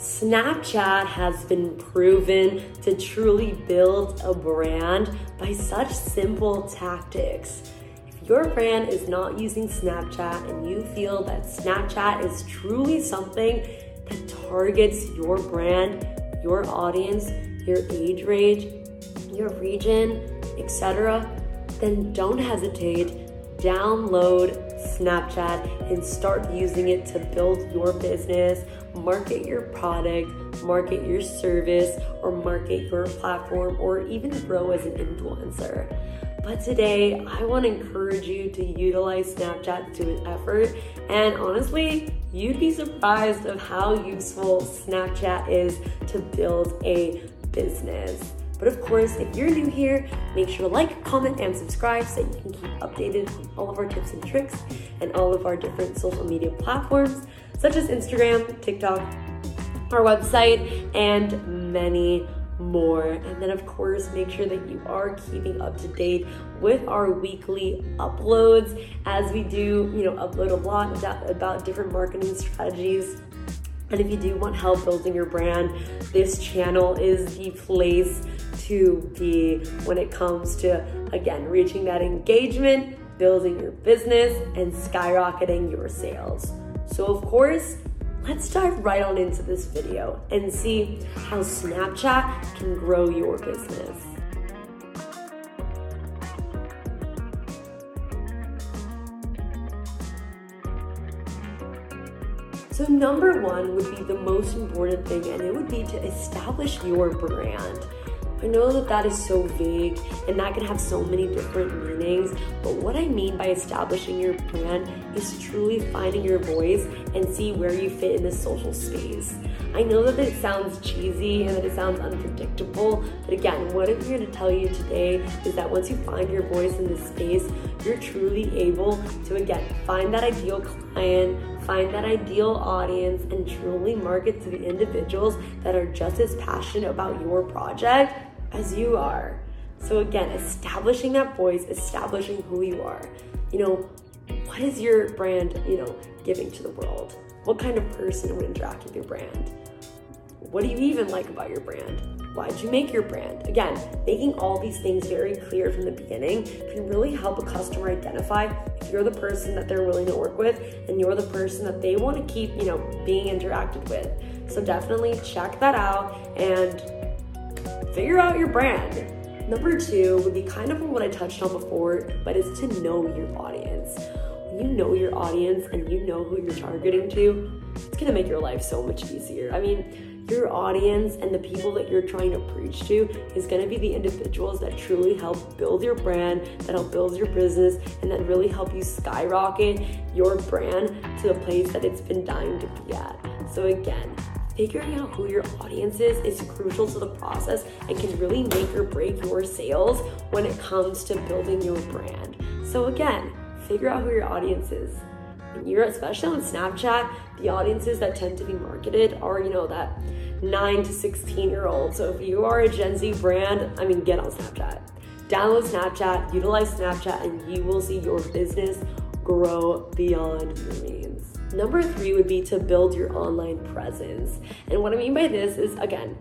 Snapchat has been proven to truly build a brand by such simple tactics. If your brand is not using Snapchat and you feel that Snapchat is truly something that targets your brand, your audience, your age range, your region, etc., then don't hesitate. Download Snapchat and start using it to build your business, market your product, market your service, or market your platform, or even grow as an influencer. But today, I want to encourage you to utilize Snapchat to its effort. And honestly, you'd be surprised of how useful Snapchat is to build a business. But of course, if you're new here, make sure to like, comment, and subscribe so you can keep updated on all of our tips and tricks and all of our different social media platforms, such as Instagram, TikTok, our website, and many more. And then, of course, make sure that you are keeping up to date with our weekly uploads as we do, you know, upload a lot about different marketing strategies. And if you do want help building your brand, this channel is the place to be when it comes to, again, reaching that engagement, building your business, and skyrocketing your sales. So, of course, let's dive right on into this video and see how Snapchat can grow your business. So, number one would be the most important thing, and it would be to establish your brand. I know that that is so vague and that can have so many different meanings, but what I mean by establishing your brand is truly finding your voice and see where you fit in the social space. I know that it sounds cheesy and that it sounds unpredictable, but again, what I'm here to tell you today is that once you find your voice in this space, you're truly able to again find that ideal client, find that ideal audience, and truly market to the individuals that are just as passionate about your project as you are. So, again, establishing that voice, establishing who you are. You know, what is your brand, you know, giving to the world? What kind of person would interact with your brand? What do you even like about your brand? Why did you make your brand? Again, making all these things very clear from the beginning can really help a customer identify if you're the person that they're willing to work with and you're the person that they want to keep, you know, being interacted with. So definitely check that out and figure out your brand. Number two would be kind of what I touched on before, but it's to know your audience. When you know your audience and you know who you're targeting to, it's gonna make your life so much easier. I mean, your audience and the people that you're trying to preach to is to be the individuals that truly help build your brand, that help build your business, and that really help you skyrocket your brand to the place that it's been dying to be at. So, again, figuring out who your audience is is crucial to the process and can really make or break your sales when it comes to building your brand. So, again, figure out who your audience is. When you're especially on Snapchat, the audiences that tend to be marketed are, you know, that 9 to 16 year old. So if you are a Gen Z brand, I mean, get on Snapchat. Download Snapchat, utilize Snapchat, and you will see your business grow beyond your means. Number three would be to build your online presence. And what I mean by this is, again,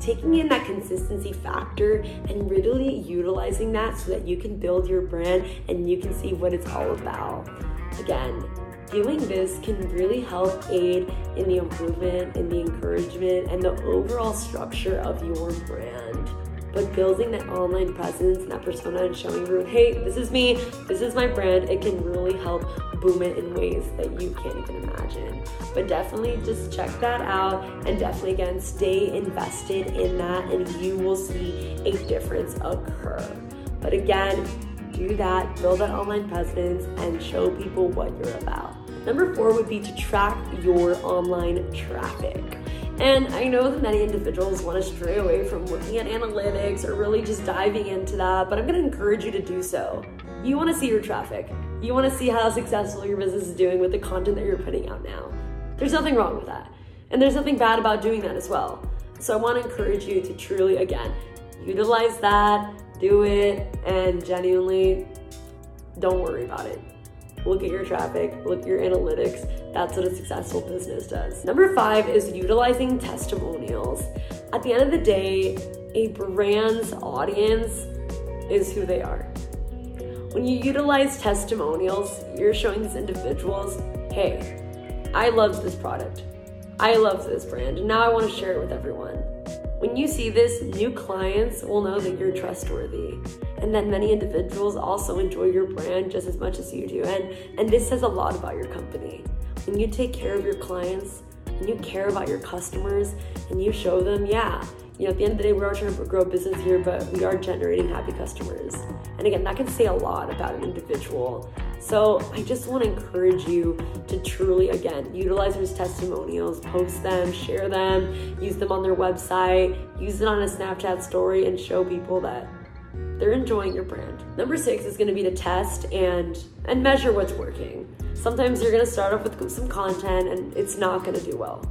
taking in that consistency factor and really utilizing that so that you can build your brand and you can see what it's all about. Again, doing this can really help aid in the improvement, in the encouragement, and the overall structure of your brand but building that online presence and that persona and showing everyone, hey, this is me, this is my brand, it can really help boom it in ways that you can't even imagine. But definitely just check that out and definitely again stay invested in that and you will see a difference occur. But again, do that, build that online presence and show people what you're about. Number four would be to track your online traffic. And I know that many individuals want to stray away from looking at analytics or really just diving into that, but I'm going to encourage you to do so. You want to see your traffic. You want to see how successful your business is doing with the content that you're putting out now. There's nothing wrong with that. And there's nothing bad about doing that as well. So I want to encourage you to truly, again, utilize that, do it, and genuinely don't worry about it. Look at your traffic, look at your analytics, That's what a successful business does. Number five is utilizing testimonials. At the end of the day, a brand's audience is who they are. When you utilize testimonials, you're showing these individuals, hey, I love this product. I love this brand, and now I want to share it with everyone. When you see this, new clients will know that you're trustworthy and that many individuals also enjoy your brand just as much as you do. And, and this says a lot about your company. When you take care of your clients and you care about your customers and you show them, yeah, you know, at the end of the day, we are trying to grow business here, but we are generating happy customers. And again, that can say a lot about an individual. So I just want to encourage you to truly, again, utilize those testimonials, post them, share them, use them on their website, use it on a Snapchat story, and show people that they're enjoying your brand. Number six is going to be to test and and measure what's working. Sometimes you're going to start off with some content and it's not going to do well.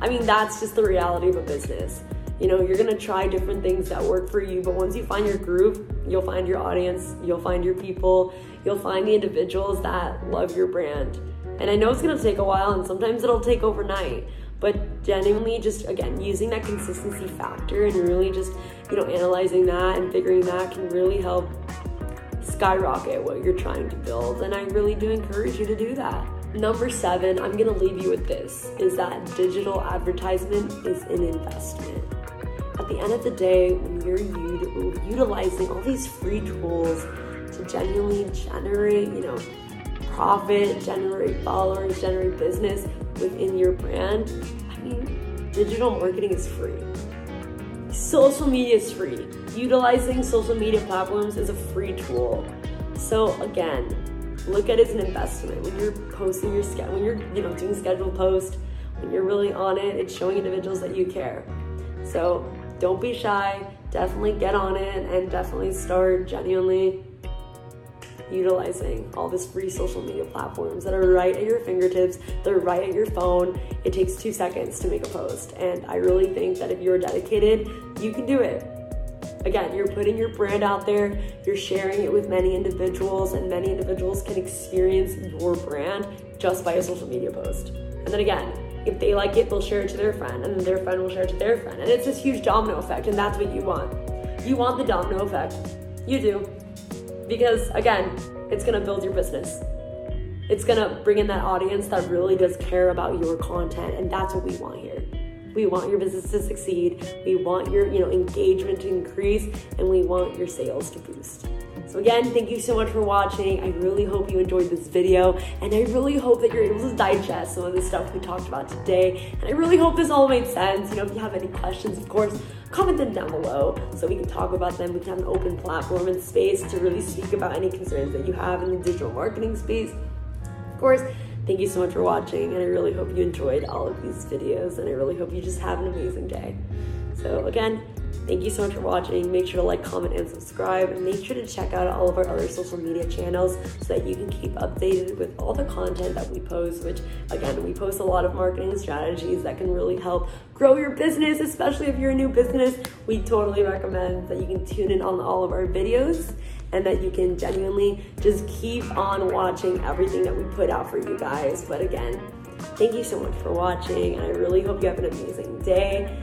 I mean, that's just the reality of a business. You know, you're gonna try different things that work for you, but once you find your groove, you'll find your audience, you'll find your people, you'll find the individuals that love your brand. And I know it's gonna take a while, and sometimes it'll take overnight, but genuinely just again using that consistency factor and really just you know analyzing that and figuring that can really help skyrocket what you're trying to build and i really do encourage you to do that number seven i'm going to leave you with this is that digital advertisement is an investment at the end of the day, when you're utilizing all these free tools to genuinely generate, you know, profit, generate followers, generate business within your brand, I mean, digital marketing is free. Social media is free. Utilizing social media platforms is a free tool. So again, look at it as an investment. When you're posting your schedule, when you're you know doing scheduled post, when you're really on it, it's showing individuals that you care. So don't be shy. Definitely get on it and definitely start genuinely utilizing all these free social media platforms that are right at your fingertips. They're right at your phone. It takes two seconds to make a post. And I really think that if you're dedicated, you can do it. Again, you're putting your brand out there, you're sharing it with many individuals, and many individuals can experience your brand just by a social media post. And then again, if they like it, they'll share it to their friend, and then their friend will share it to their friend. And it's this huge domino effect, and that's what you want. You want the domino effect. You do. Because again, it's gonna build your business. It's gonna bring in that audience that really does care about your content, and that's what we want here. We want your business to succeed. We want your, you know, engagement to increase, and we want your sales to boost. So again, thank you so much for watching. I really hope you enjoyed this video and I really hope that you're able to digest some of the stuff we talked about today. And I really hope this all made sense. You know, if you have any questions, of course, comment them down below so we can talk about them. We can have an open platform and space to really speak about any concerns that you have in the digital marketing space. Of course, thank you so much for watching and I really hope you enjoyed all of these videos and I really hope you just have an amazing day. So again, Thank you so much for watching. Make sure to like, comment, and subscribe. And make sure to check out all of our other social media channels so that you can keep updated with all the content that we post, which again, we post a lot of marketing strategies that can really help grow your business, especially if you're a new business. We totally recommend that you can tune in on all of our videos and that you can genuinely just keep on watching everything that we put out for you guys. But again, thank you so much for watching, and I really hope you have an amazing day.